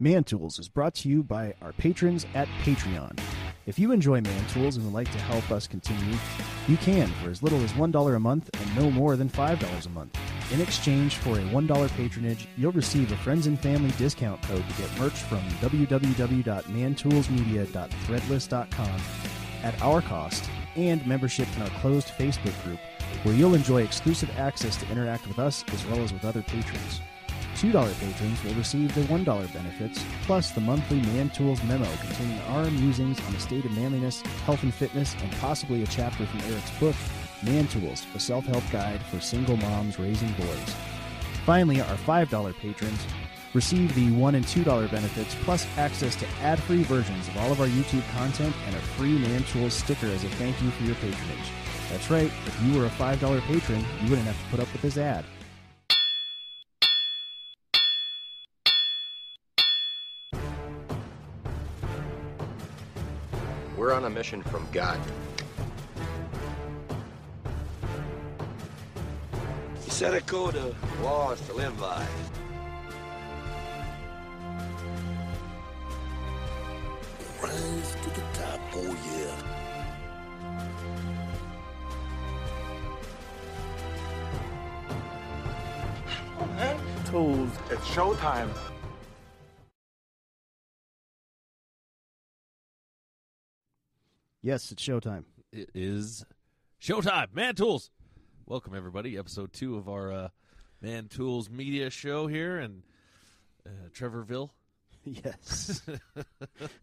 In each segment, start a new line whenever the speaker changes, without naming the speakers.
Man Tools is brought to you by our patrons at Patreon. If you enjoy Man Tools and would like to help us continue, you can for as little as $1 a month and no more than $5 a month. In exchange for a $1 patronage, you'll receive a friends and family discount code to get merch from www.mantoolsmedia.threadless.com at our cost and membership in our closed Facebook group where you'll enjoy exclusive access to interact with us as well as with other patrons. $2 patrons will receive the $1 benefits, plus the monthly Man Tools memo containing our musings on the state of manliness, health and fitness, and possibly a chapter from Eric's book, Man Tools, a self help guide for single moms raising boys. Finally, our $5 patrons receive the $1 and $2 benefits, plus access to ad free versions of all of our YouTube content and a free Man Tools sticker as a thank you for your patronage. That's right, if you were a $5 patron, you wouldn't have to put up with this ad.
We're on a mission from God.
He set a code of laws to live by. Rise to the top, oh yeah.
Tools. It's showtime.
Yes, it's showtime.
It is showtime. Man Tools. Welcome everybody. Episode two of our uh, Man Tools media show here in uh, Trevorville.
Yes.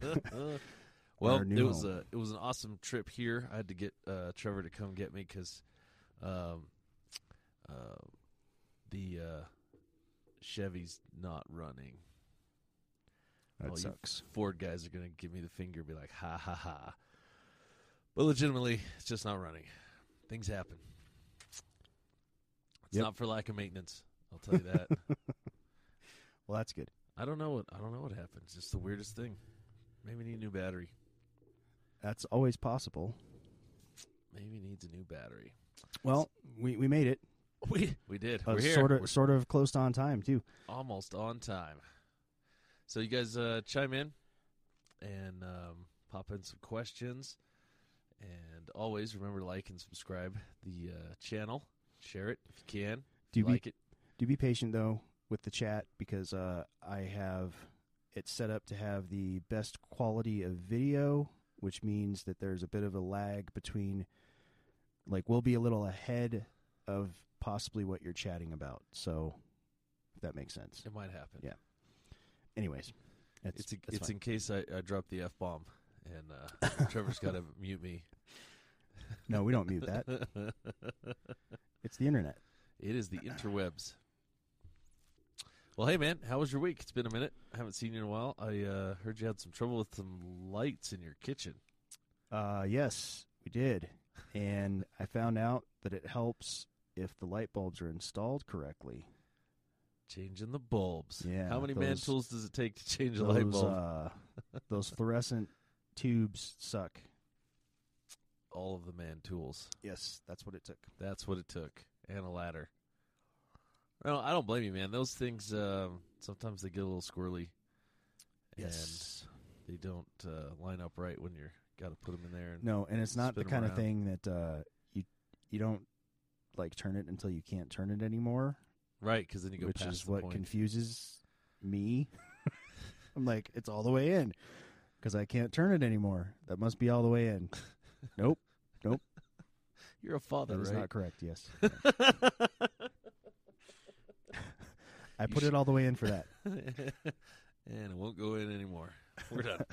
well, it was a it was an awesome trip here. I had to get uh, Trevor to come get me because um, uh, the uh, Chevy's not running.
That
All
sucks.
Ford guys are going to give me the finger, and be like, ha ha ha. But legitimately, it's just not running. Things happen. It's
Yep.
not for lack of maintenance. I'll tell you that.
Well, that's good.
I don't know what I don't know what happened. It's just the weirdest thing. Maybe need a new battery.
That's always possible.
Maybe needs a new battery.
Well, we, we made it.
We we did.
Uh,
We're here.
Sort
We're
of sort of close to on time too.
almost on time. So you guys uh, chime in and um, pop in some questions, and always remember to like and subscribe the uh, channel. Share it if you can. If
Do
you
be-
like it?
Do be patient though with the chat because uh, I have it set up to have the best quality of video, which means that there's a bit of a lag between, like, we'll be a little ahead of possibly what you're chatting about. So, if that makes sense.
It might happen.
Yeah. Anyways, it's
It's a, it's
fine.
in case I, I drop the f bomb, and uh, Trevor's got to mute me.
no, we don't mute that. It's the internet.
It is the interwebs. Well, hey man, how was your week? It's been a minute. I haven't seen you in a while. I uh, heard you had some trouble with some lights in your kitchen.
Uh, yes, we did, and I found out that it helps if the light bulbs are installed correctly.
Changing the bulbs.
Yeah,
How many man
those-
tools does it take to change a light
Those
bulb?
uh, those fluorescent tubes suck.
All of the man tools.
Yes, that's what it took.
That's what it took, and a ladder. No, I don't blame you, man. Those things um, sometimes they get a little squirrely,
Yes.
and they don't uh, line up right when you're got to put them in there. And
No, and it's not the
Spin 'em
kind of
around.
thing that uh, you you don't like turn it until you can't turn it anymore,
right, because then you go
which
past
is
the
what
point.
confuses me. I'm like, it's all the way in because I can't turn it anymore. That must be all the way in. nope, Nope.
You're a father,
that is
right?
not correct. Yes, I put it all the way in for that.
and it won't go in anymore. We're done.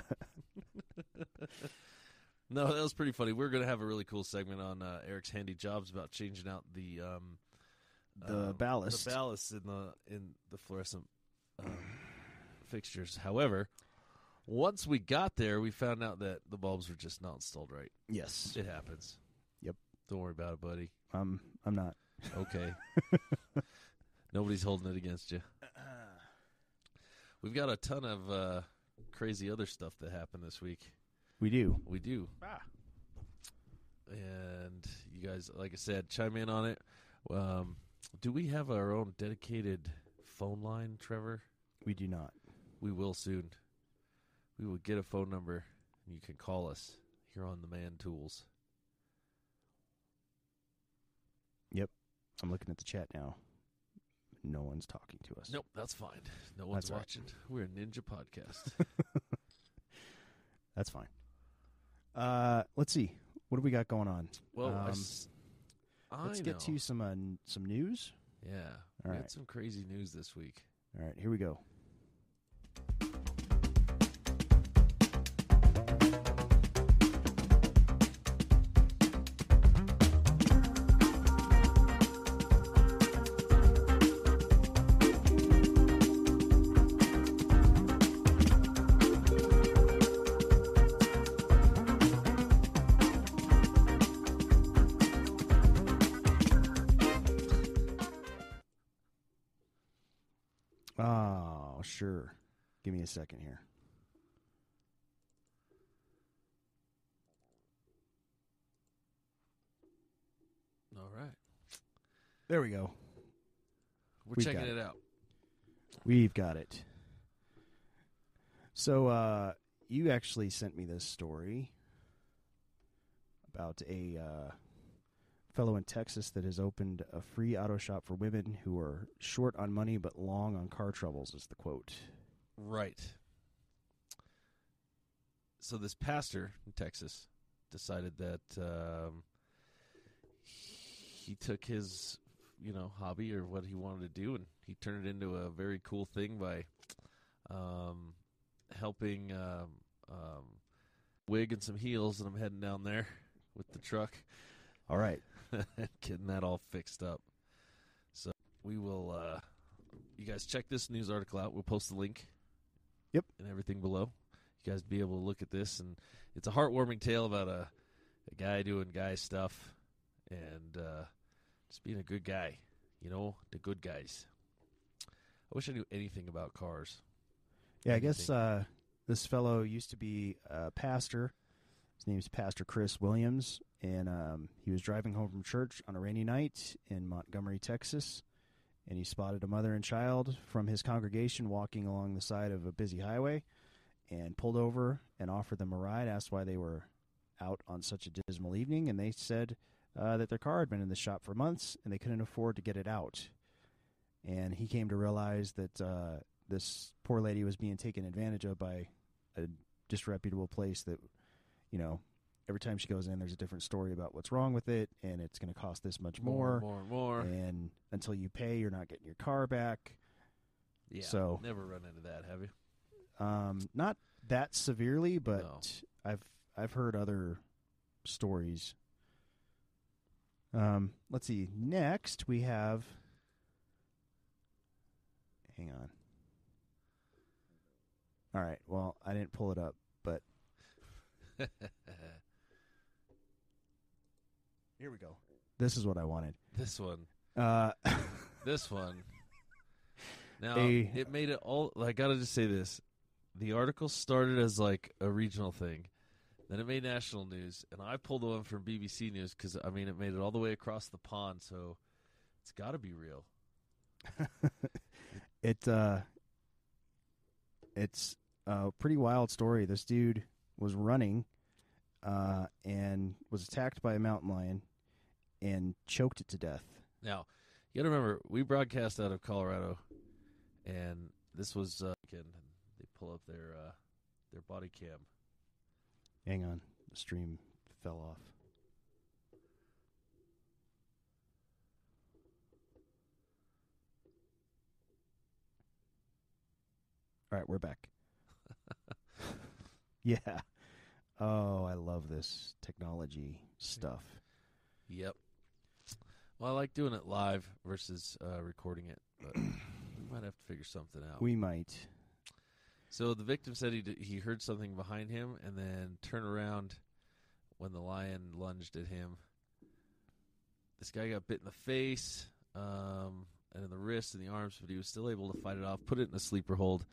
no, that was pretty funny. We're going to have a really cool segment on uh, Eric's handy jobs about changing out the um,
The
um,
ballast.
the ballast in the in the fluorescent um, fixtures. However, once we got there, we found out that the bulbs were just not installed right.
Yes,
It happens.
Yep.
Don't worry about it, buddy.
um, I'm not.
Okay. Nobody's holding it against you. We've got a ton of uh, crazy other stuff that happened this week.
We do.
We do. Ah. And you guys, like I said, chime in on it. Um, do we have our own dedicated phone line, Trevor?
We do not.
we will soon. We will get a phone number and you can call us here on the Man Tools. Yep.
I'm looking at the chat now. No one's talking to us.
Nope, that's fine. No one's
That's all right.
watching. We're a ninja podcast.
That's fine. Uh, let's see. What do we got going on?
well, I
Um,
s- I
let's get
know.
to some uh, n- some news.
Yeah.
All
we had
right.
some crazy news this week.
All right, here we go. Sure. Give me a second here.
All right.
There we go.
We're
We
checking
got
it out.
We've got it. So, uh, you actually sent me this story about a uh, fellow in Texas that has opened a free auto shop for women who are short on money but long on car troubles, is the quote.
Right. So this pastor in Texas decided that um, he took his, you know, hobby or what he wanted to do, and he turned it into a very cool thing by um, helping um, um, wig and some heels, and I'm heading down there with the truck.
All right.
getting that all fixed up. So we will. Uh, you guys check this news article out. We'll post the link.
Yep.
And everything below. You guys be able to look at this, and it's a heartwarming tale about a a guy doing guy stuff, and uh, just being a good guy. You know, the good guys. I wish I knew anything about cars.
Yeah, I guess uh, this fellow used to be a pastor. His name's Pastor Chris Williams, and um, he was driving home from church on a rainy night in Montgomery, Texas, and he spotted a mother and child from his congregation walking along the side of a busy highway, and pulled over and offered them a ride. Asked why they were out on such a dismal evening, and they said uh, that their car had been in the shop for months and they couldn't afford to get it out. And he came to realize that uh, this poor lady was being taken advantage of by a disreputable place that, you know, every time she goes in, there's a different story about what's wrong with it, and it's going to cost this much more.
more, and more.
And until you pay, you're not getting your car back.
yeah.
so-
never run into that, have you?
Um, not that severely, but
No.
I've I've heard other stories. Um, let's see. Next, we have. Hang on. All right. Well, I didn't pull it up, but here we go. This is what I wanted.
this one.
Uh,
this one. Now
A-
it made it all. I gotta just say this: the article started as like a regional thing, then it made national news, and I pulled the one from BBC News because I mean it made it all the way across the pond, so it's got to be real.
it uh it's a pretty wild story this dude was running uh and was attacked by a mountain lion and choked it to death
Now you gotta remember we broadcast out of Colorado, and this was uh. They pull up their uh, their body cam.
hang on the stream fell off all right we're back yeah oh i love this technology stuff
Yep. Well, I like doing it live versus uh, recording it, but we might have to figure something out.
we might
So the victim said he d- he heard something behind him and then turned around when the lion lunged at him. This guy got bit in the face um, and in the wrist and the arms, but he was still able to fight it off. Put it in a sleeper hold,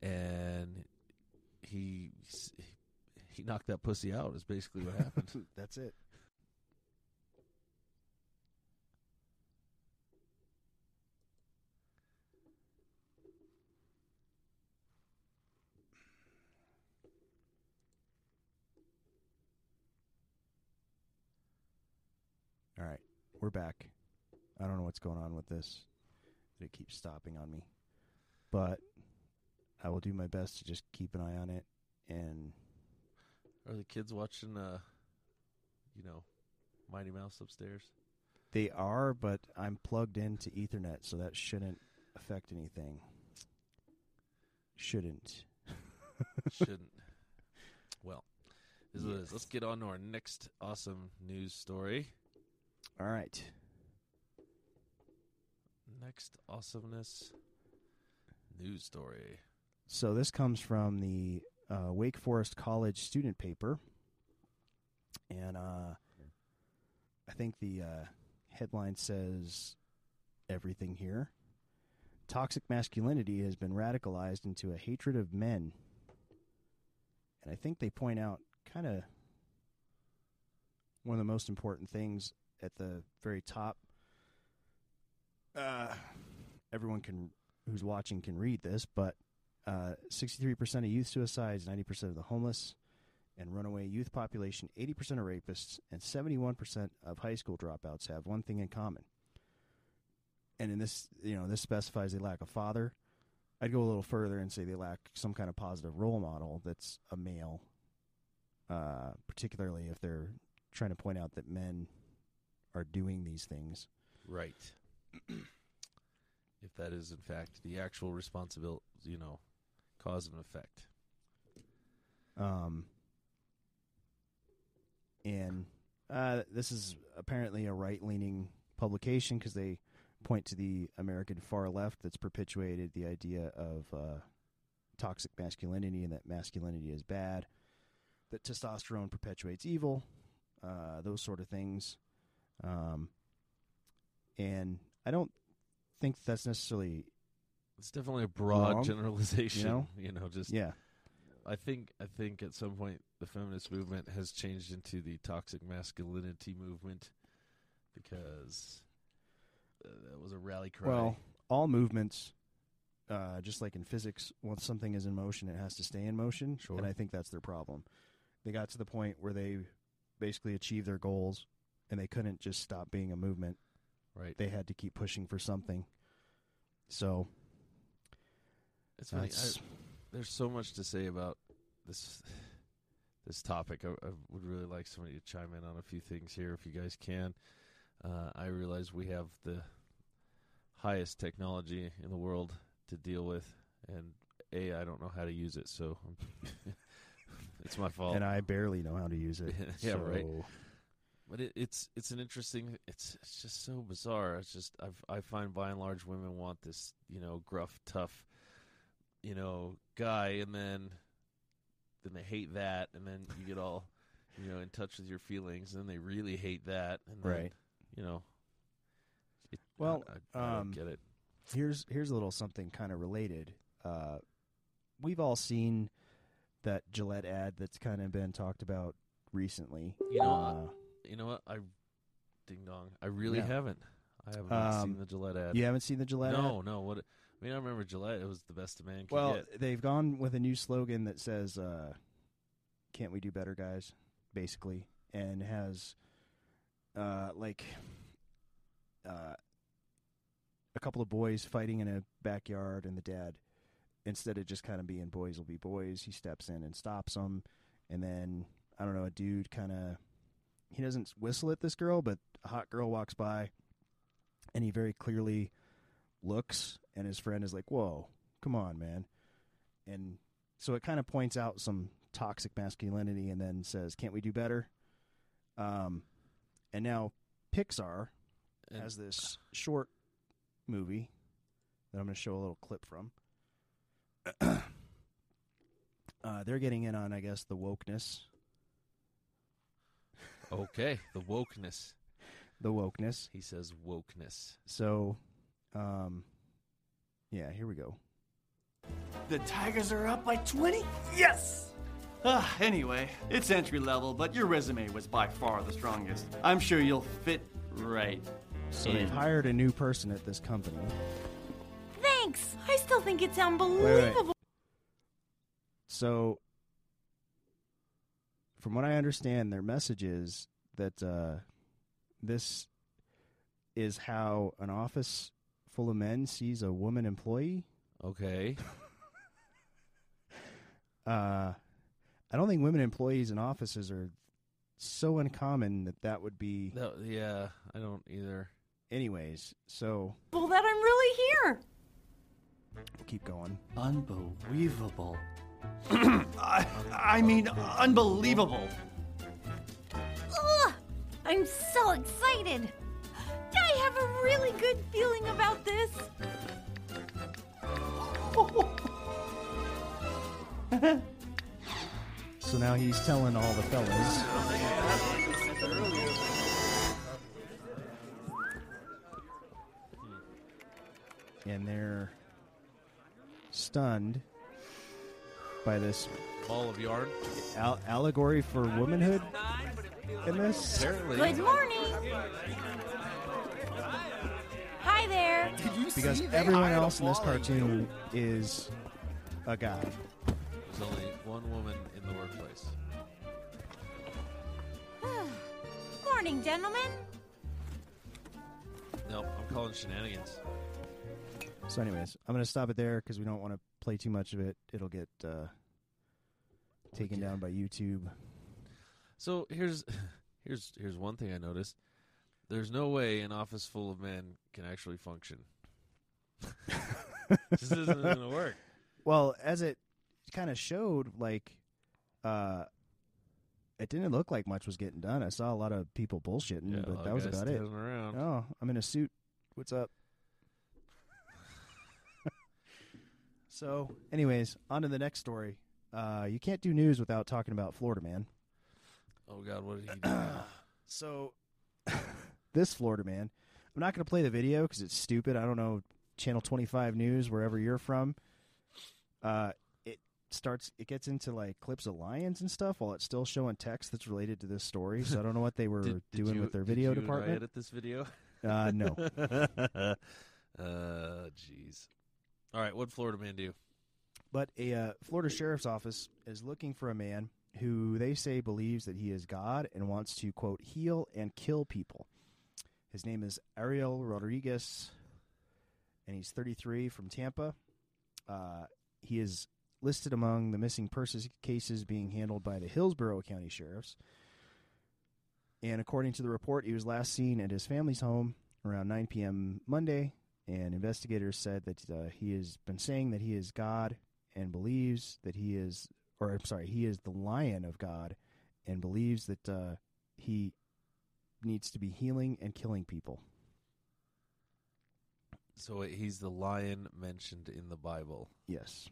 and he he he knocked that pussy out. Is basically what happened.
That's it. All right, we're back. I don't know what's going on with this. It keeps stopping on me. But I will do my best to just keep an eye on it and
are the kids watching? Uh, you know, Mighty Mouse upstairs.
they are, but I'm plugged into Ethernet, so that shouldn't affect anything. Shouldn't.
Shouldn't. Well, this it is. Let's get on to our next awesome news story.
All right.
Next awesomeness news story.
So this comes from the uh, Wake Forest College student paper, and uh, I think the uh, headline says everything here. Toxic masculinity has been radicalized into a hatred of men, and I think they point out kind of one of the most important things at the very top. Uh, everyone can who's watching can read this, but uh, 63% of youth suicides, 90% of the homeless and runaway youth population, 80% of rapists, and 71% of high school dropouts have one thing in common. And in this, you know, this specifies they lack a father. I'd go a little further and say they lack some kind of positive role model that's a male, uh, particularly if they're trying to point out that men are doing these things.
Right. if that is in fact the actual responsibility, you know, cause and effect.
Um, and uh, this is apparently a right leaning publication because they point to the American far left that's perpetuated the idea of uh, toxic masculinity and that masculinity is bad, that testosterone perpetuates evil, uh, those sort of things. Um, and I don't think that's necessarily,
It's definitely a broad
Wrong,
generalization.
you know?
just
yeah.
I think I think at some point the feminist movement has changed into the toxic masculinity movement because uh, that was a rally cry.
Well, all movements, uh, just like in physics, once something is in motion, it has to stay in motion.
Sure.
And I think that's their problem. They got to the point where they basically achieved their goals, and they couldn't just stop being a movement.
right.
They had to keep pushing for something. So
It's funny. I, there's so much to say about this this topic. I, I would really like somebody to chime in on a few things here, if you guys can. Uh, I realize we have the highest technology in the world to deal with, and a I don't know how to use it, so it's my fault.
and I barely know how to use it.
Yeah,
so,
right. But it, it's it's an interesting. It's it's just so bizarre. It's just I've, I find by and large women want this you know gruff, tough, you know guy, and then then they hate that, and then you get all you know in touch with your feelings, and then they really hate that, and then,
Right.
You know. It,
Well,
I, I, I
um,
don't get it.
Here's here's a little something kind of related. Uh, we've all seen that Gillette ad that's kind of been talked about recently.
You know,
Uh,
You know what? I ding dong. I really
Yeah.
haven't. I have not
Um,
seen the Gillette ad.
you haven't seen the Gillette ad?
No, no. What? I mean, I remember Gillette. It was the best a man could
Well,
get.
they've gone with a new slogan that says uh, "Can't we do better, guys?" Basically, and has uh, like uh, a couple of boys fighting in a backyard, and the dad, instead of just kind of being boys will be boys, he steps in and stops them, and then I don't know, a dude kind of he doesn't whistle at this girl, but a hot girl walks by, and he very clearly looks, and his friend is like, "Whoa, come on, man!" And so it kind of points out some toxic masculinity, and then says, "Can't we do better?" Um, and now Pixar
And-
has this short movie that I'm going to show a little clip from. uh, they're getting in on, I guess, the wokeness,
okay, the wokeness.
the wokeness.
He says wokeness.
So, um, yeah, here we go.
The Tigers are up by 20? Yes! Ah, anyway, it's entry level, but your resume was by far the strongest. I'm sure you'll fit right.
So
in.
they've hired a new person at this company.
Thanks. I still think it's unbelievable.
So, from what I understand, their message is that uh, this is how an office full of men sees a woman employee.
Okay.
Uh, I don't think women employees in offices are so uncommon that that would be.
No, yeah, I don't either.
Anyways, so
Well, that I'm really here.
we'll keep going.
Unbelievable. I, I mean, unbelievable.
Ugh, I'm so excited. I have a really good feeling about this.
So now he's telling all the fellas. And they're stunned by this
Ball of yarn.
al- allegory for womanhood in this.
Apparently.
Good morning.
Because
see
everyone else in this
ball agent?
cartoon is a guy.
There's only one woman in the workplace.
Morning, gentlemen.
Nope, I'm calling shenanigans.
So, anyways, I'm going to stop it there because we don't want to play too much of it. It'll get uh, taken down by YouTube.
So here's here's here's one thing I noticed. There's no way an office full of men can actually function. this isn't gonna work.
Well, as it kind of showed, like, uh, it didn't look like much was getting done. I saw a lot of people bullshitting,
Yeah, a lot
but
of
that was
guys
about it.
standing Around.
Oh, I'm in a suit. What's up? so, anyways, on to the next story. Uh, you can't do news without talking about Florida man.
Oh God, what did he do?
So, this Florida man, I'm not going to play the video because it's stupid. I don't know Channel 25 News wherever you're from. Uh, it starts. It gets into like clips of lions and stuff while it's still showing text that's related to this story. So I don't know what they were
Did- did
doing
you-
with their
did
video
you and I
department.
edit this video.
Uh, no.
uh, jeez. All right, what Florida man do?
But a uh, Florida sheriff's office is looking for a man who they say believes that he is God and wants to quote heal and kill people. His name is Ariel Rodriguez, and he's 33 from Tampa. Uh, he is listed among the missing persons cases being handled by the Hillsborough County sheriffs. And according to the report, he was last seen at his family's home around 9 p.m. Monday. And investigators said that uh, he has been saying that he is God and believes that he is, or I'm sorry, he is the Lion of God and believes that uh, he needs to be healing and killing people.
So he's the lion mentioned in the Bible.
Yes.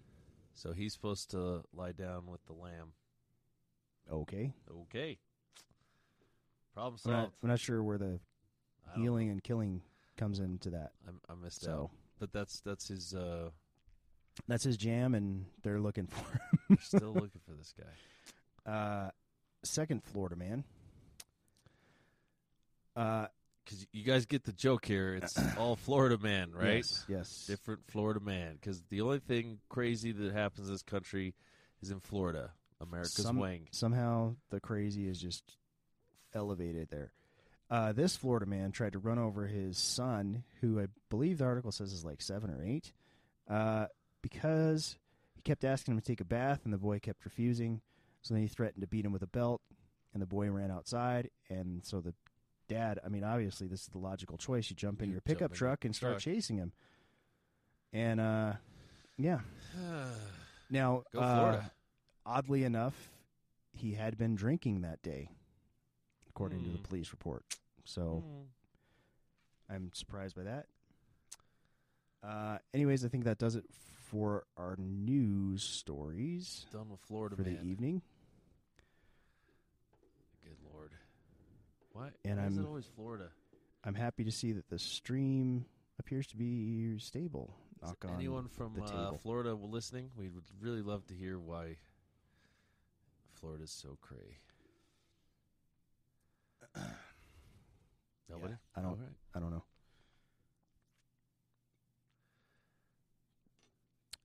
So he's supposed to lie down with the lamb.
Okay.
Okay. Problem
I'm not,
solved.
I'm not sure where the
I don't
healing and killing comes into that.
I, I missed
So
out. But that's that's his. uh
that's his jam, and they're looking for him.
We're still looking for this guy.
Uh, second Florida man. Uh,
Because you guys get the joke here. It's all Florida man, right?
Yes. yes.
Different Florida man. Because the only thing crazy that happens in this country is in Florida, America's
Some-
wing.
Somehow the crazy is just elevated there. Uh, this Florida man tried to run over his son, who I believe the article says is like seven or eight, uh, because he kept asking him to take a bath, and the boy kept refusing. So then he threatened to beat him with a belt, and the boy ran outside. And so the dad, I mean, obviously this is the logical choice. You jump in
You
your pickup
in
truck and start
truck.
chasing him. And uh, yeah, now uh, oddly enough, he had been drinking that day, according to
Hmm.
the police report. So
Hmm.
I'm surprised by that. Uh, anyways, I think that does it for our news stories
Done with Florida
for
man.
the evening.
Good lord. Why?
And
why is it
I'm-
always Florida?
I'm happy to see that the stream appears to be stable. Knock on
anyone from uh. Florida listening? We would really love to hear why Florida's so cray. Nobody?
I don't.
Right.
I don't know.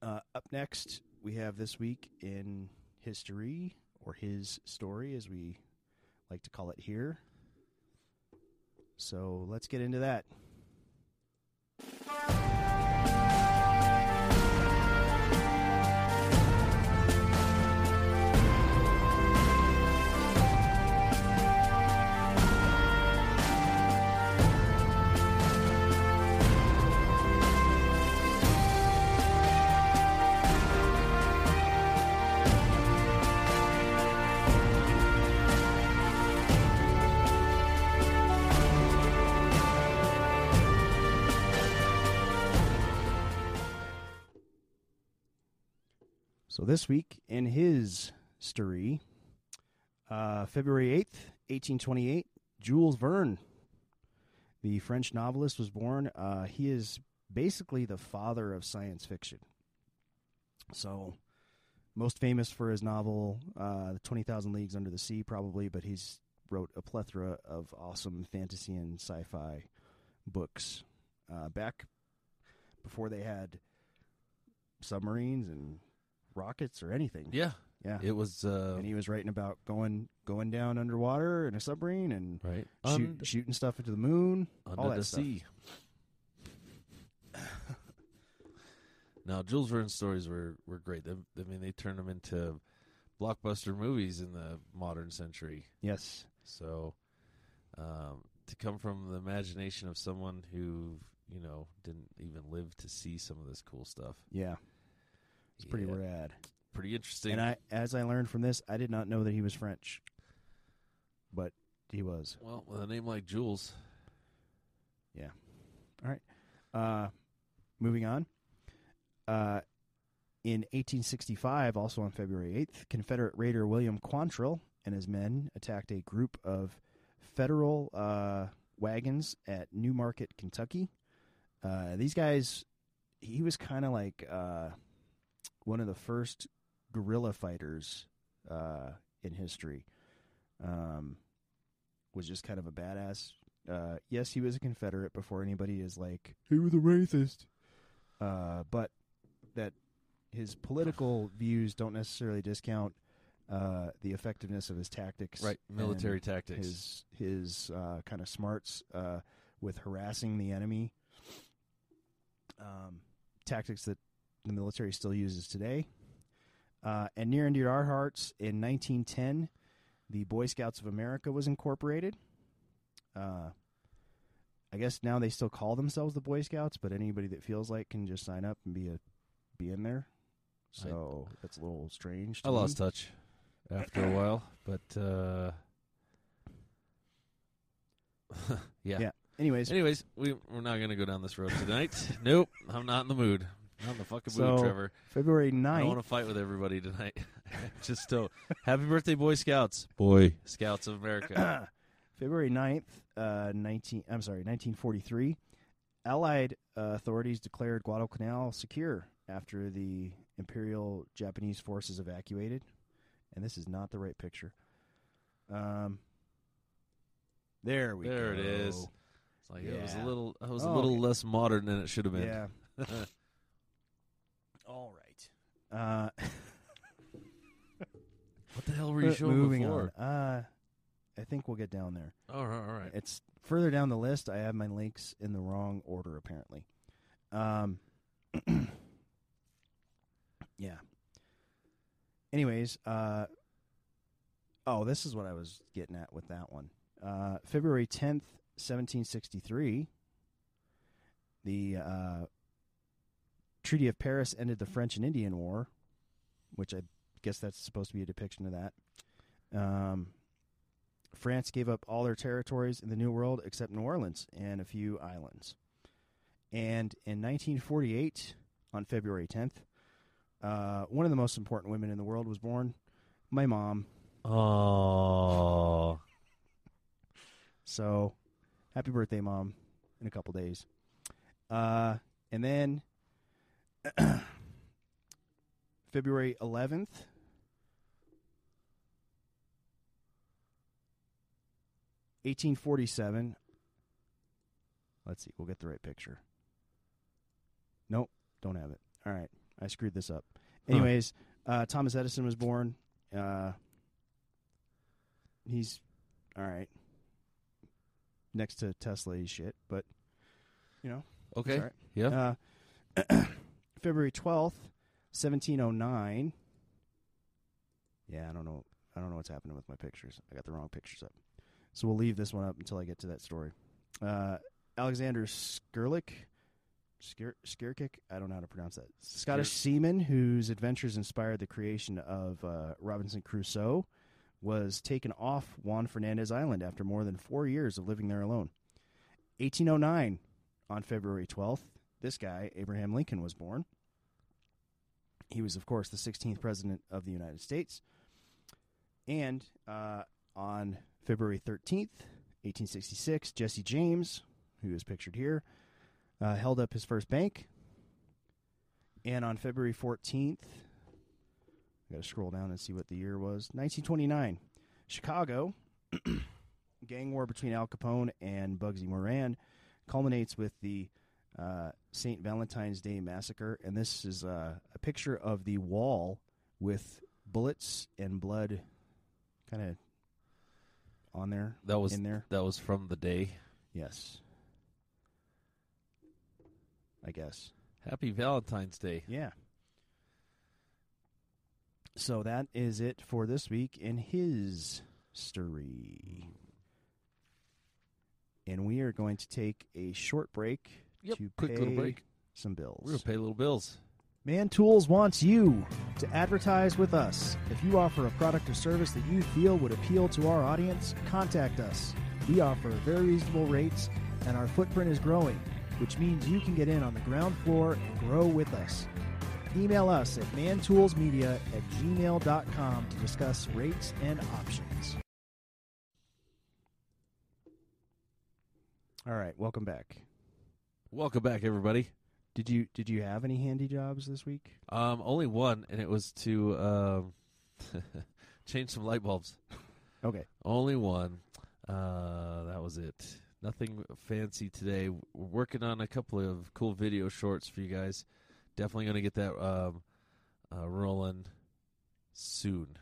Uh, up next, we have this week in history, or his story, as we like to call it here. So let's get into that. So this week in his story, uh, February 8th, 1828, Jules Verne, the French novelist, was born. Uh, he is basically the father of science fiction. So, most famous for his novel, uh, The 20,000 Leagues Under the Sea, probably, but he's wrote a plethora of awesome fantasy and sci fi books uh, back before they had submarines and rockets or anything.
Yeah,
Yeah.
it was uh,
and he was writing about going going down underwater in a submarine and
right
shoot,
Und-
shooting stuff into the moon,
under
all that
the
stuff.
sea. now, Jules Verne's stories were were great. They, I mean, they turned them into blockbuster movies in the modern century.
Yes.
So, um, to come from the imagination of someone who you know didn't even live to see some of this cool stuff,
Yeah. It's pretty
Yeah,
rad.
pretty interesting.
And I as I learned from this, I did not know that he was French. But he was.
well, with a name like Jules, Yeah. All right.
Uh moving on. Uh in 1865, also on February 8th, Confederate raider William Quantrill and his men attacked a group of federal uh, wagons at Newmarket, Kentucky. Uh, these guys, he was kind of like uh, one of the first guerrilla fighters uh, in history. Um, was just kind of a badass. Uh, yes, he was a Confederate before anybody is like he was a racist. Uh, but that his political views don't necessarily discount uh, the effectiveness of his tactics,
right? Military tactics.
his his uh, kind of smarts uh, with harassing the enemy. Um, tactics that the military still uses today. Uh, and near and dear to our hearts, in 1910, the Boy Scouts of America was incorporated. Uh, I guess now they still call themselves the Boy Scouts, but anybody that feels like can just sign up and be a be in there. So that's a little strange. To
I
me.
lost touch after a while, but uh, yeah.
Yeah. Anyways,
Anyways, we we're not gonna go down this road tonight. nope, I'm not in the mood. Not in the fucking mood,
So,
Trevor.
February 9th.
I don't want to fight with everybody tonight. Just don't. Happy birthday, Boy Scouts. Boy Scouts of America.
February 9th, uh, 19, I'm sorry, 1943, Allied uh, authorities declared Guadalcanal secure after the Imperial Japanese forces evacuated. And this is not the right picture. Um, there we
There
go.
it is. It's like it was a little. I was a
Oh,
little
okay.
less modern than it should have been.
Yeah. Uh,
What the hell were you showing
moving
before?
on. Uh, I think we'll get down there.
All right, all right.
It's further down the list. I have my links in the wrong order, apparently. Um, yeah. Anyways, uh, oh, this is what I was getting at with that one. Uh, February 10th, 1763, the uh, Treaty of Paris ended the French and Indian War, which I guess that's supposed to be a depiction of that. Um, France gave up all their territories in the New World except New Orleans and a few islands. And in 1948, on February 10th, uh, one of the most important women in the world was born. My mom.
Oh,
So, happy birthday, mom! In a couple days. Uh, and then February 11th. Eighteen forty-seven. Let's see. We'll get the right picture. Nope, don't have it. All right, I screwed this up. Anyways, uh, Thomas Edison was born. Uh, he's all right next to Tesla shit, but you know,
okay.
right.
Yeah.
Uh, February twelfth, seventeen oh nine. Yeah, I don't know. I don't know what's happening with my pictures. I got the wrong pictures up, so we'll leave this one up until I get to that story. Uh, Alexander Skirlik, Skir Skirkick. I don't know how to pronounce that. Scottish seaman whose adventures inspired the creation of uh, Robinson Crusoe was taken off Juan Fernandez Island after more than four years of living there alone. 1809, on February 12th, this guy, Abraham Lincoln, was born. He was, of course, the 16th president of the United States. And uh, on February 13th, 1866, Jesse James, who is pictured here, uh, held up his first bank. And on February 14th, I got to scroll down and see what the year was 1929, Chicago, gang war between Al Capone and Bugsy Moran culminates with the uh, St. Valentine's Day massacre. And this is uh, a picture of the wall with bullets and blood kind of on there.
That was
in there.
That was from the day.
Yes. I guess.
Happy Valentine's Day.
Yeah. So that is it for this week in his story. And we are going to take a short break
Yep,
to
quick
pay
little break.
some bills.
We're gonna pay little bills.
Man Tools wants you to advertise with us. If you offer a product or service that you feel would appeal to our audience, contact us. We offer very reasonable rates, and our footprint is growing, which means you can get in on the ground floor and grow with us. Email us at mantoolsmedia at gmail.com to discuss rates and options. All right, welcome back.
Welcome back, everybody.
Did you did you have any handy jobs this week?
Um, only one, and it was to um, change some light bulbs.
Okay.
Only one. Uh, that was it. Nothing fancy today. We're working on a couple of cool video shorts for you guys. Definitely going to get that um, uh, rolling soon.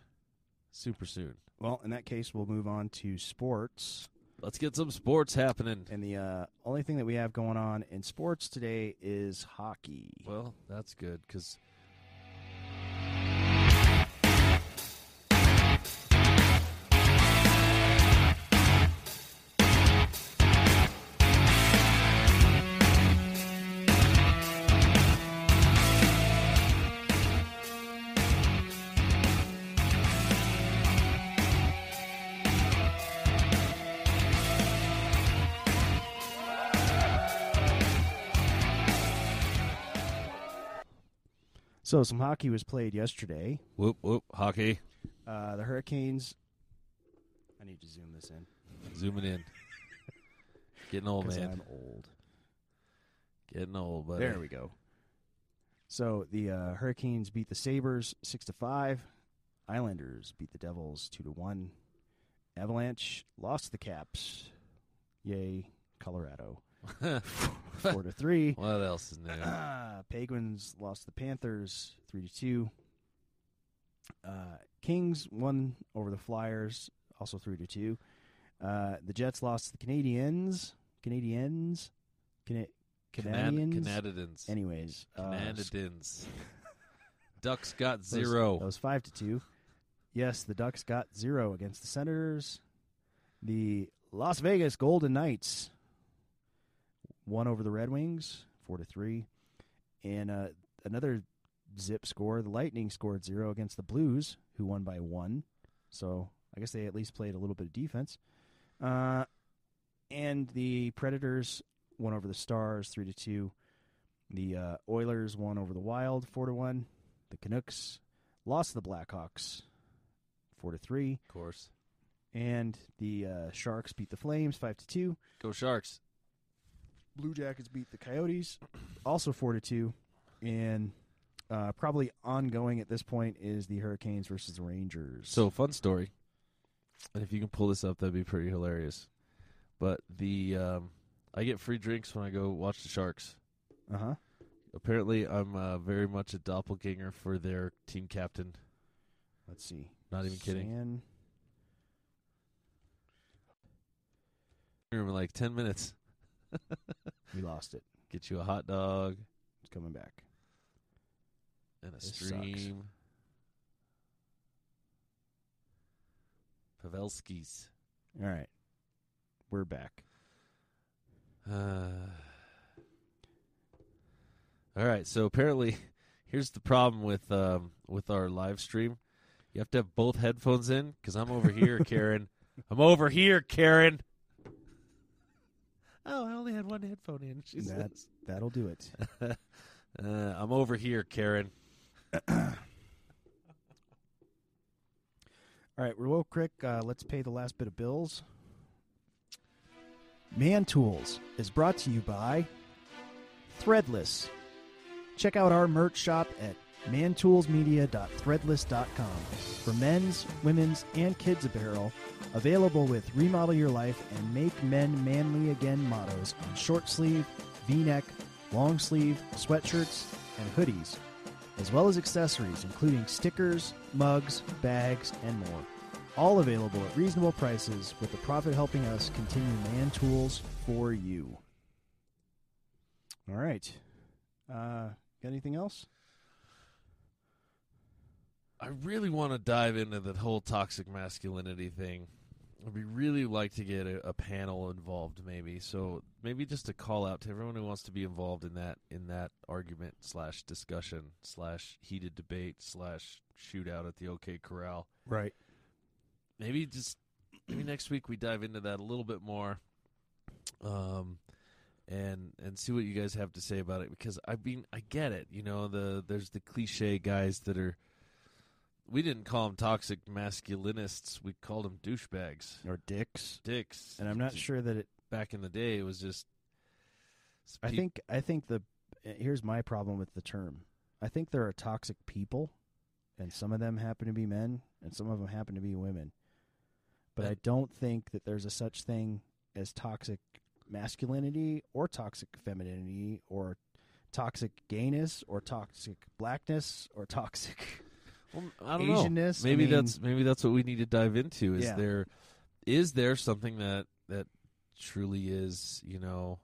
Super soon.
Well, in that case, we'll move on to sports.
Let's get some sports happening.
And the uh, only thing that we have going on in sports today is hockey.
Well, that's good because
So some hockey was played yesterday.
whoop whoop hockey.
Uh, the Hurricanes. I need to zoom this in
Zooming in. Getting old, man.
I'm old.
Getting old, buddy.
There we go. So the uh, Hurricanes beat the Sabres six to five. Islanders beat the Devils two to one. Avalanche lost to the Caps. Yay, Colorado four to three.
What else is new?
Uh, Penguins lost to the Panthers three to two. Uh, Kings won over the Flyers, also three to two. Uh, the Jets lost to the Canadians. Canadians, Cana- Canadians.
Canadians.
Anyways, uh,
Canadians. Ducks got
that was-
zero.
That was five to two. Yes, the Ducks got zero against the Senators. The Las Vegas Golden Knights won over the Red Wings four to three, and uh, another zip score. The Lightning scored zero against the Blues, who won by one. So I guess they at least played a little bit of defense. Uh, and the Predators won over the Stars three to two. The uh, Oilers won over the Wild four to one. The Canucks lost to the Blackhawks four to three,
of course.
and the uh, Sharks beat the Flames five to two.
Go Sharks.
Blue Jackets beat the Coyotes also four to two, and uh, probably ongoing at this point is the Hurricanes versus the Rangers.
So fun story. And if you can pull this up, that'd be pretty hilarious. But the um, I get free drinks when I go watch the Sharks.
uh huh.
Apparently, I'm uh, very much a doppelganger for their team captain.
Let's see.
Not even kidding.
San-
In like ten minutes,
we lost it.
get you a hot dog
It's coming back.
and a
This
stream. Pavelski's.
All right, we're back.
Uh, all right. So apparently, here's the problem with um, with our live stream. You have to have both headphones in because I'm over here, Karen. I'm over here, Karen. Oh, I only had one headphone in. She
That
says.
that'll do it.
Uh, I'm over here, Karen.
All right, real quick, uh, let's pay the last bit of bills. Man Tools is brought to you by Threadless. Check out our merch shop at mantoolsmedia.threadless.com for men's, women's, and kids apparel, available with Remodel Your Life and Make Men Manly Again mottos on short sleeve, v neck, long sleeve, sweatshirts, and hoodies, as well as accessories including stickers, mugs, bags, and more. All available at reasonable prices, with the profit helping us continue Man Tools for you. All right. Uh, got anything else?
I really want to dive into the whole toxic masculinity thing. I'd be really like to get a, a, panel involved, maybe. So maybe just a call out to everyone who wants to be involved in that in that argument slash discussion slash heated debate slash shootout at the OK Corral.
Right.
Maybe just maybe next week we dive into that a little bit more, um, and and see what you guys have to say about it because I mean I get it. You know the there's the cliche guys that are we didn't call them toxic masculinists. We called them douchebags
or dicks.
Dicks.
And I'm not sure that it.
Back in the day, it was just.
I think I think the here's my problem with the term. I think there are toxic people, and some of them happen to be men, and some of them happen to be women. But I don't think that there's a such thing as toxic masculinity or toxic femininity or toxic gayness or toxic blackness or toxic
well, I don't
Asianness.
know. Maybe
I mean,
that's maybe that's what we need to dive into. Is
Yeah.
there is there something that that truly is you know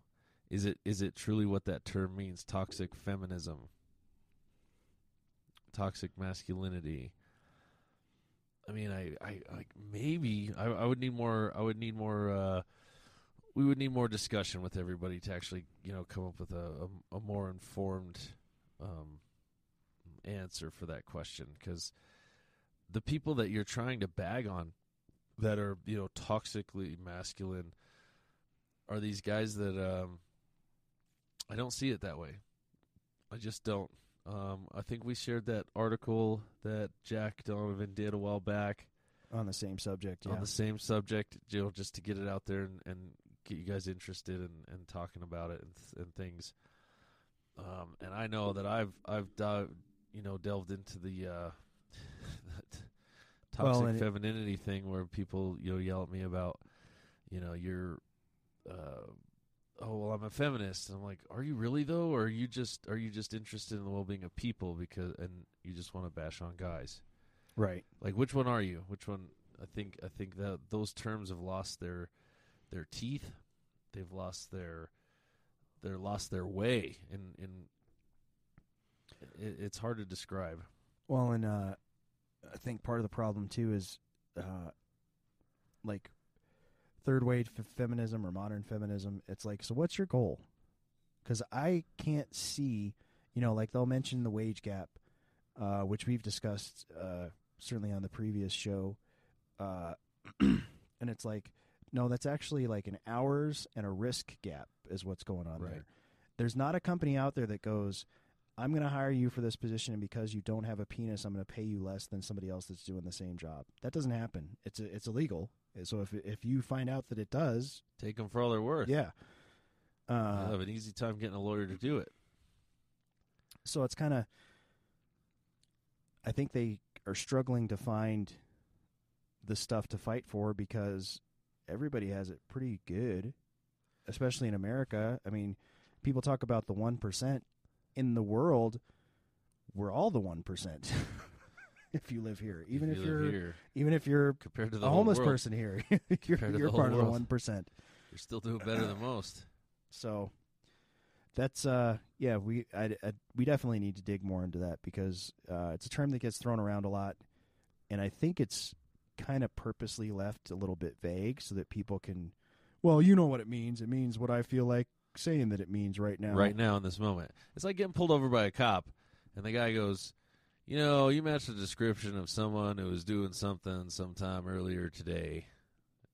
is it is it truly what that term means? Toxic feminism, toxic masculinity. I mean, I, I like maybe I, I would need more. I would need more. Uh, we would need more discussion with everybody to actually, you know, come up with a, a, a more informed um, answer for that question because the people that you're trying to bag on that are you know toxically masculine are these guys that um, I don't see it that way. I just don't. Um, I think we shared that article that Jack Donovan did a while back
on the same subject. Yeah.
on the same subject, you know, just to get it out there and, and get you guys interested in, in talking about it and, and things. Um, and I know that I've I've dived, you know delved into the uh, toxic
Well, and it-
femininity thing where people you know yell at me about you know you're uh, oh well I'm a feminist. And I'm like are you really though? Or are you just are you just interested in the well being of people because and you just want to bash on guys?
Right.
like which one are you? Which one I think I think that those terms have lost their their teeth. They've lost their they're lost their way in in it, it's hard to describe
Well, and uh, I think part of the problem too is uh, like third wave f- feminism or modern feminism. It's like, so what's your goal? Because I can't see, you know, like they'll mention the wage gap, uh, which we've discussed uh, certainly on the previous show, uh, and it's like, no, that's actually like an hours and a risk gap is what's going on
Right.
there. There's not a company out there that goes, I'm going to hire you for this position, and because you don't have a penis, I'm going to pay you less than somebody else that's doing the same job. That doesn't happen. It's it's illegal. So if if you find out that it does,
take them for all they're worth
yeah. Uh,
have an easy time getting a lawyer to do it
so it's kind of. I think they are struggling to find the stuff to fight for because everybody has it pretty good, especially in America. I mean, people talk about the one percent in the world. We're all the one percent. if you live here, even if,
you
you're
here
even if you're
compared to the
a homeless
world,
person here, you're, you're part
whole
of the one percent.
you're still doing better than most
So that's uh yeah we I, I- we definitely need to dig more into that because uh, it's a term that gets thrown around a lot, and I think it's kind of purposely left a little bit vague so that people can, well, you know what it means. It means what I feel like saying that it means right now.
right now in this moment. It's like getting pulled over by a cop, and the guy goes, "You know, you match the description of someone who was doing something sometime earlier today,"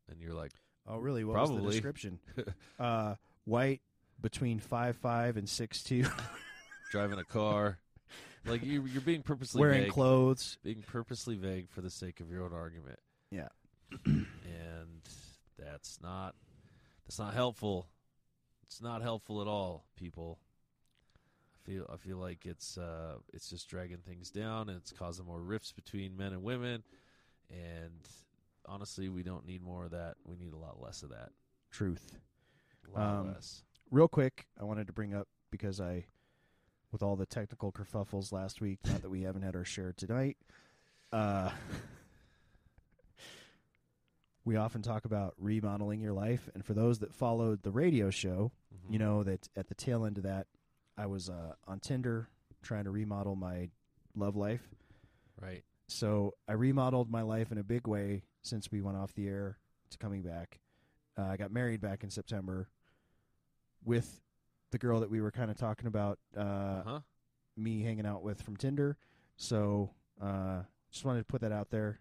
and you're like,
Oh, really? What was the description? uh, white between five five and six two.
driving a car. like you, you're being purposely
wearing
vague,
clothes.
being purposely vague for the sake of your own argument.
Yeah.
and that's not that's not helpful. It's not helpful at all, people. I feel I feel like it's uh, it's just dragging things down and it's causing more rifts between men and women. And honestly, we don't need more of that. We need a lot less of that.
Truth.
A lot
Um,
less.
Real quick, I wanted to bring up because I, with all the technical kerfuffles last week, not that we haven't had our share tonight, uh, we often talk about remodeling your life. And for those that followed the radio show,
Mhm.
you know that at the tail end of that, I was uh, on Tinder trying to remodel my love life.
right.
So I remodeled my life in a big way since we went off the air to coming back. Uh, I got married back in September with the girl that we were kind of talking about, uh,
Uh-huh.
me hanging out with from Tinder. So uh, just wanted to put that out there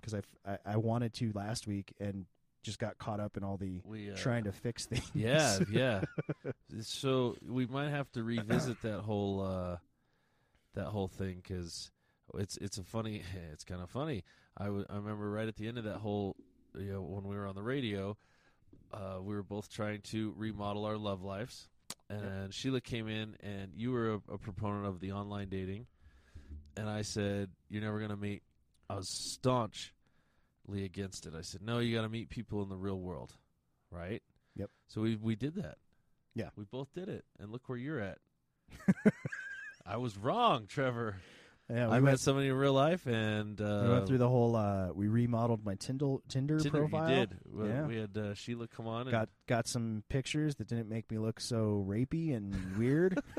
because I, I, I wanted to last week and just got caught up in all the
We uh,
trying to fix things.
Yeah, yeah. so we might have to revisit that whole uh, that whole thing because it's it's a funny. It's kind of funny. I w- I remember right at the end of that whole, you know, when we were on the radio, uh, we were both trying to remodel our love lives, and Sheila came in, and you were a, a proponent of the online dating, and I said you're never gonna meet. I was staunchly against it. I said no, you got to meet people in the real world, right?
Yep.
So we we did that.
Yeah.
We both did it, and look where you're at. I was wrong, Trevor.
Yeah, we
I met somebody in real life, and uh,
we went through the whole. Uh, we remodeled my Tinder Tinder,
Tinder.
profile.
You did. We,
Yeah.
we had uh, Sheila come on. And
got got some pictures that didn't make me look so rapey and weird.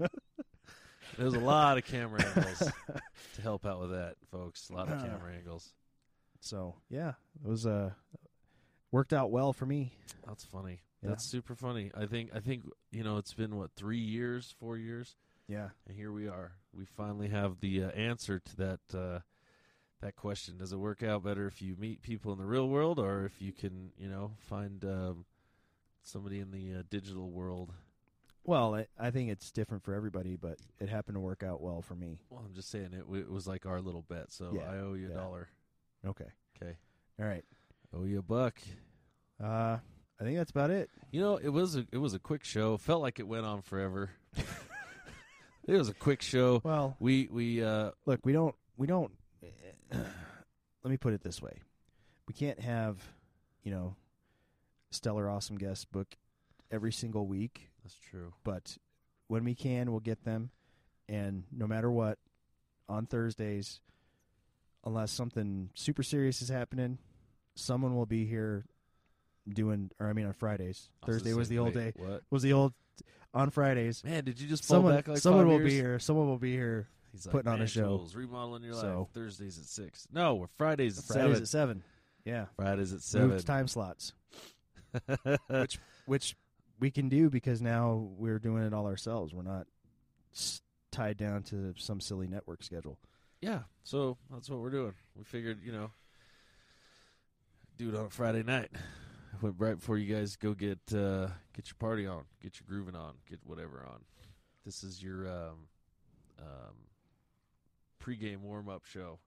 There's a lot of camera angles to help out with that, folks. A lot of camera angles.
so yeah, it was uh worked out well for me.
That's funny.
Yeah.
That's super funny. I think. I think you know. It's been what three years, four years,
Yeah,
and here we are. We finally have the uh, answer to that uh, that question. Does it work out better if you meet people in the real world, or if you can, you know, find um, somebody in the uh, digital world?
Well, I, I think it's different for everybody, but it happened to work out well for me.
Well, I'm just saying it, w- it was like our little bet. So
Yeah,
I owe you a
yeah.
dollar.
Okay,
Okay,
all right.
owe you a buck.
Uh, I think that's about it.
You know, it was a it was a quick show. Felt like it went on forever. it was a quick show.
Well,
We we uh
look, we don't we don't. let me put it this way: we can't have, you know, stellar awesome guests book every single week.
That's true.
but when we can, we'll get them. And no matter what, on Thursdays, unless something super serious is happening, someone will be here doing. Or I mean, on Fridays.
I was
Thursday was the old
wait,
day.
What?
Was the old on Fridays.
Man, did you just pull
Someone,
back like
someone
five
will
years?
be here. Someone will be here.
He's like,
putting on a
"Man,
show."
Jules, remodeling your
So-
life. Thursdays at six. No, we're Fridays at
Fridays
seven.
at seven. Yeah,
Fridays at seven.
moved time slots, which which we can do because now we're doing it all ourselves. We're not s- tied down to some silly network schedule.
yeah, so that's what we're doing. We figured, you know, do it on a Friday night. Right before you guys go get uh, get your party on, get your grooving on, get whatever on. This is your um, um, pregame warm up show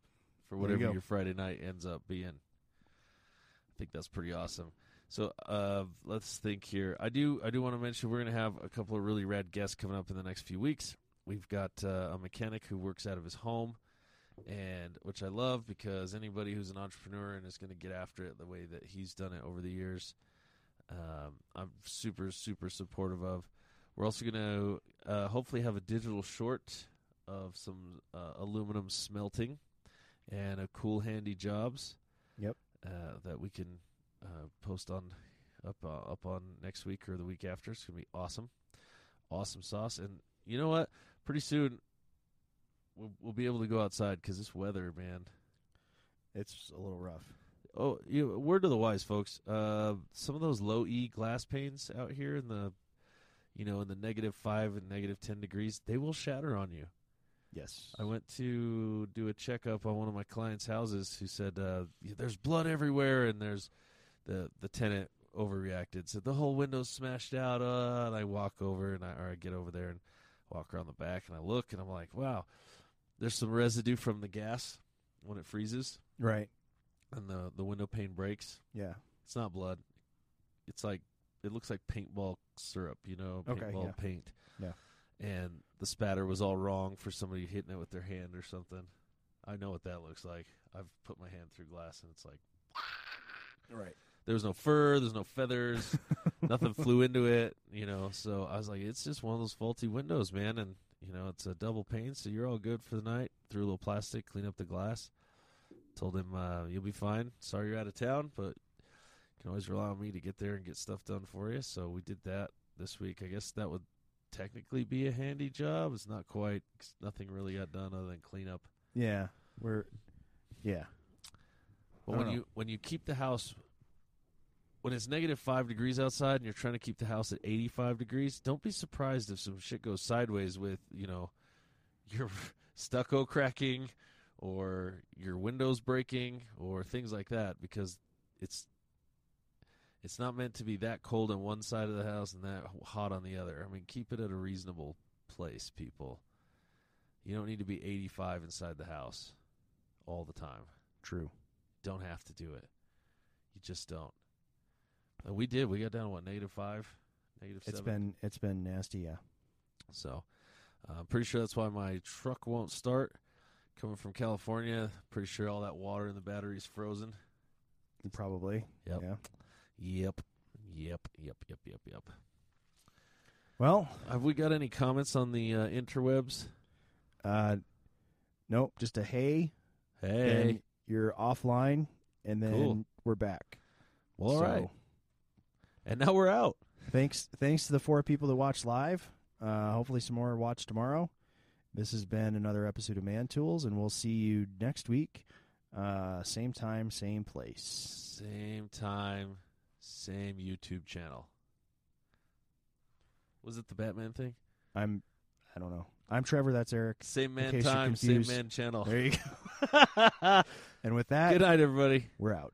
for
There you
whatever your Friday night ends up being. I think that's pretty awesome. So uh, let's think here. I do I do want to mention we're going to have a couple of really rad guests coming up in the next few weeks. We've got uh, a mechanic who works out of his home, and which I love because anybody who's an entrepreneur and is going to get after it the way that he's done it over the years, um, I'm super super supportive of. We're also going to uh, hopefully have a digital short of some uh, aluminum smelting and a cool handy jobs.
Yep.
Uh, that we can uh, post on up uh, up on next week or the week after. It's gonna be awesome, awesome sauce. And you know what? Pretty soon we'll, we'll be able to go outside because this weather, man.
It's a little rough.
Oh, you, word to the wise, folks. Uh, some of those low E glass panes out here in the, you know, in the negative five and negative ten degrees, they will shatter on you.
Yes.
I went to do a checkup on one of my clients' houses who said uh, there's blood everywhere and there's the the tenant overreacted said the whole window's smashed out uh, and I walk over and I or I get over there and walk around the back and I look and I'm like, wow, there's some residue from the gas when it freezes
Right.
and the the window pane breaks.
Yeah.
It's not blood. It's like it looks like paintball syrup, you know,
Okay,
paintball
yeah.
paint.
Yeah.
And the spatter was all wrong for somebody hitting it with their hand or something. I know what that looks like. I've put my hand through glass and it's like
Right.
There was no fur, there's no feathers, nothing flew into it, you know. So I was like, it's just one of those faulty windows, man. And you know, it's a double pane, so you're all good for the night. Threw a little plastic, clean up the glass. Told him uh, you'll be fine. Sorry you're out of town, but you can always rely on me to get there and get stuff done for you. So we did that this week. I guess that would technically be a handy job. It's not quite. nothing really got done other than clean up.
Yeah. We're. Yeah.
But when
know.
you when you keep the house when it's negative five degrees outside and you're trying to keep the house at eighty five degrees, don't be surprised if some shit goes sideways with, you know, your stucco cracking or your windows breaking or things like that because it's it's not meant to be that cold on one side of the house and that hot on the other. I mean, keep it at a reasonable place, people. You don't need to be 85 inside the house all the time
True.
don't have to do it. You just don't. And we did. We got down to what negative five, negative
It's
seven.
been it's been nasty. Yeah.
so. uh, I'm pretty sure that's why my truck won't start. Coming from California, pretty sure all that water in the battery is frozen.
Probably.
Yep.
Yeah.
Yep, yep, yep, yep, yep, yep.
Well,
Have we got any comments on the uh, interwebs?
uh, nope. Just a hey.
Hey,
you're offline, and then
Cool.
we're back.
well, all
So,
right. And now we're out.
Thanks, thanks to the four people that watched live. Uh, hopefully, some more watch tomorrow. This has been another episode of Man Tools, and we'll see you next week. Uh, same time, same place.
Same time, same YouTube channel. Was it the Batman thing?
I'm, I don't know. I'm Trevor. That's Eric.
Same man time, same man channel.
There you go. and with that,
Good night, everybody.
we're out.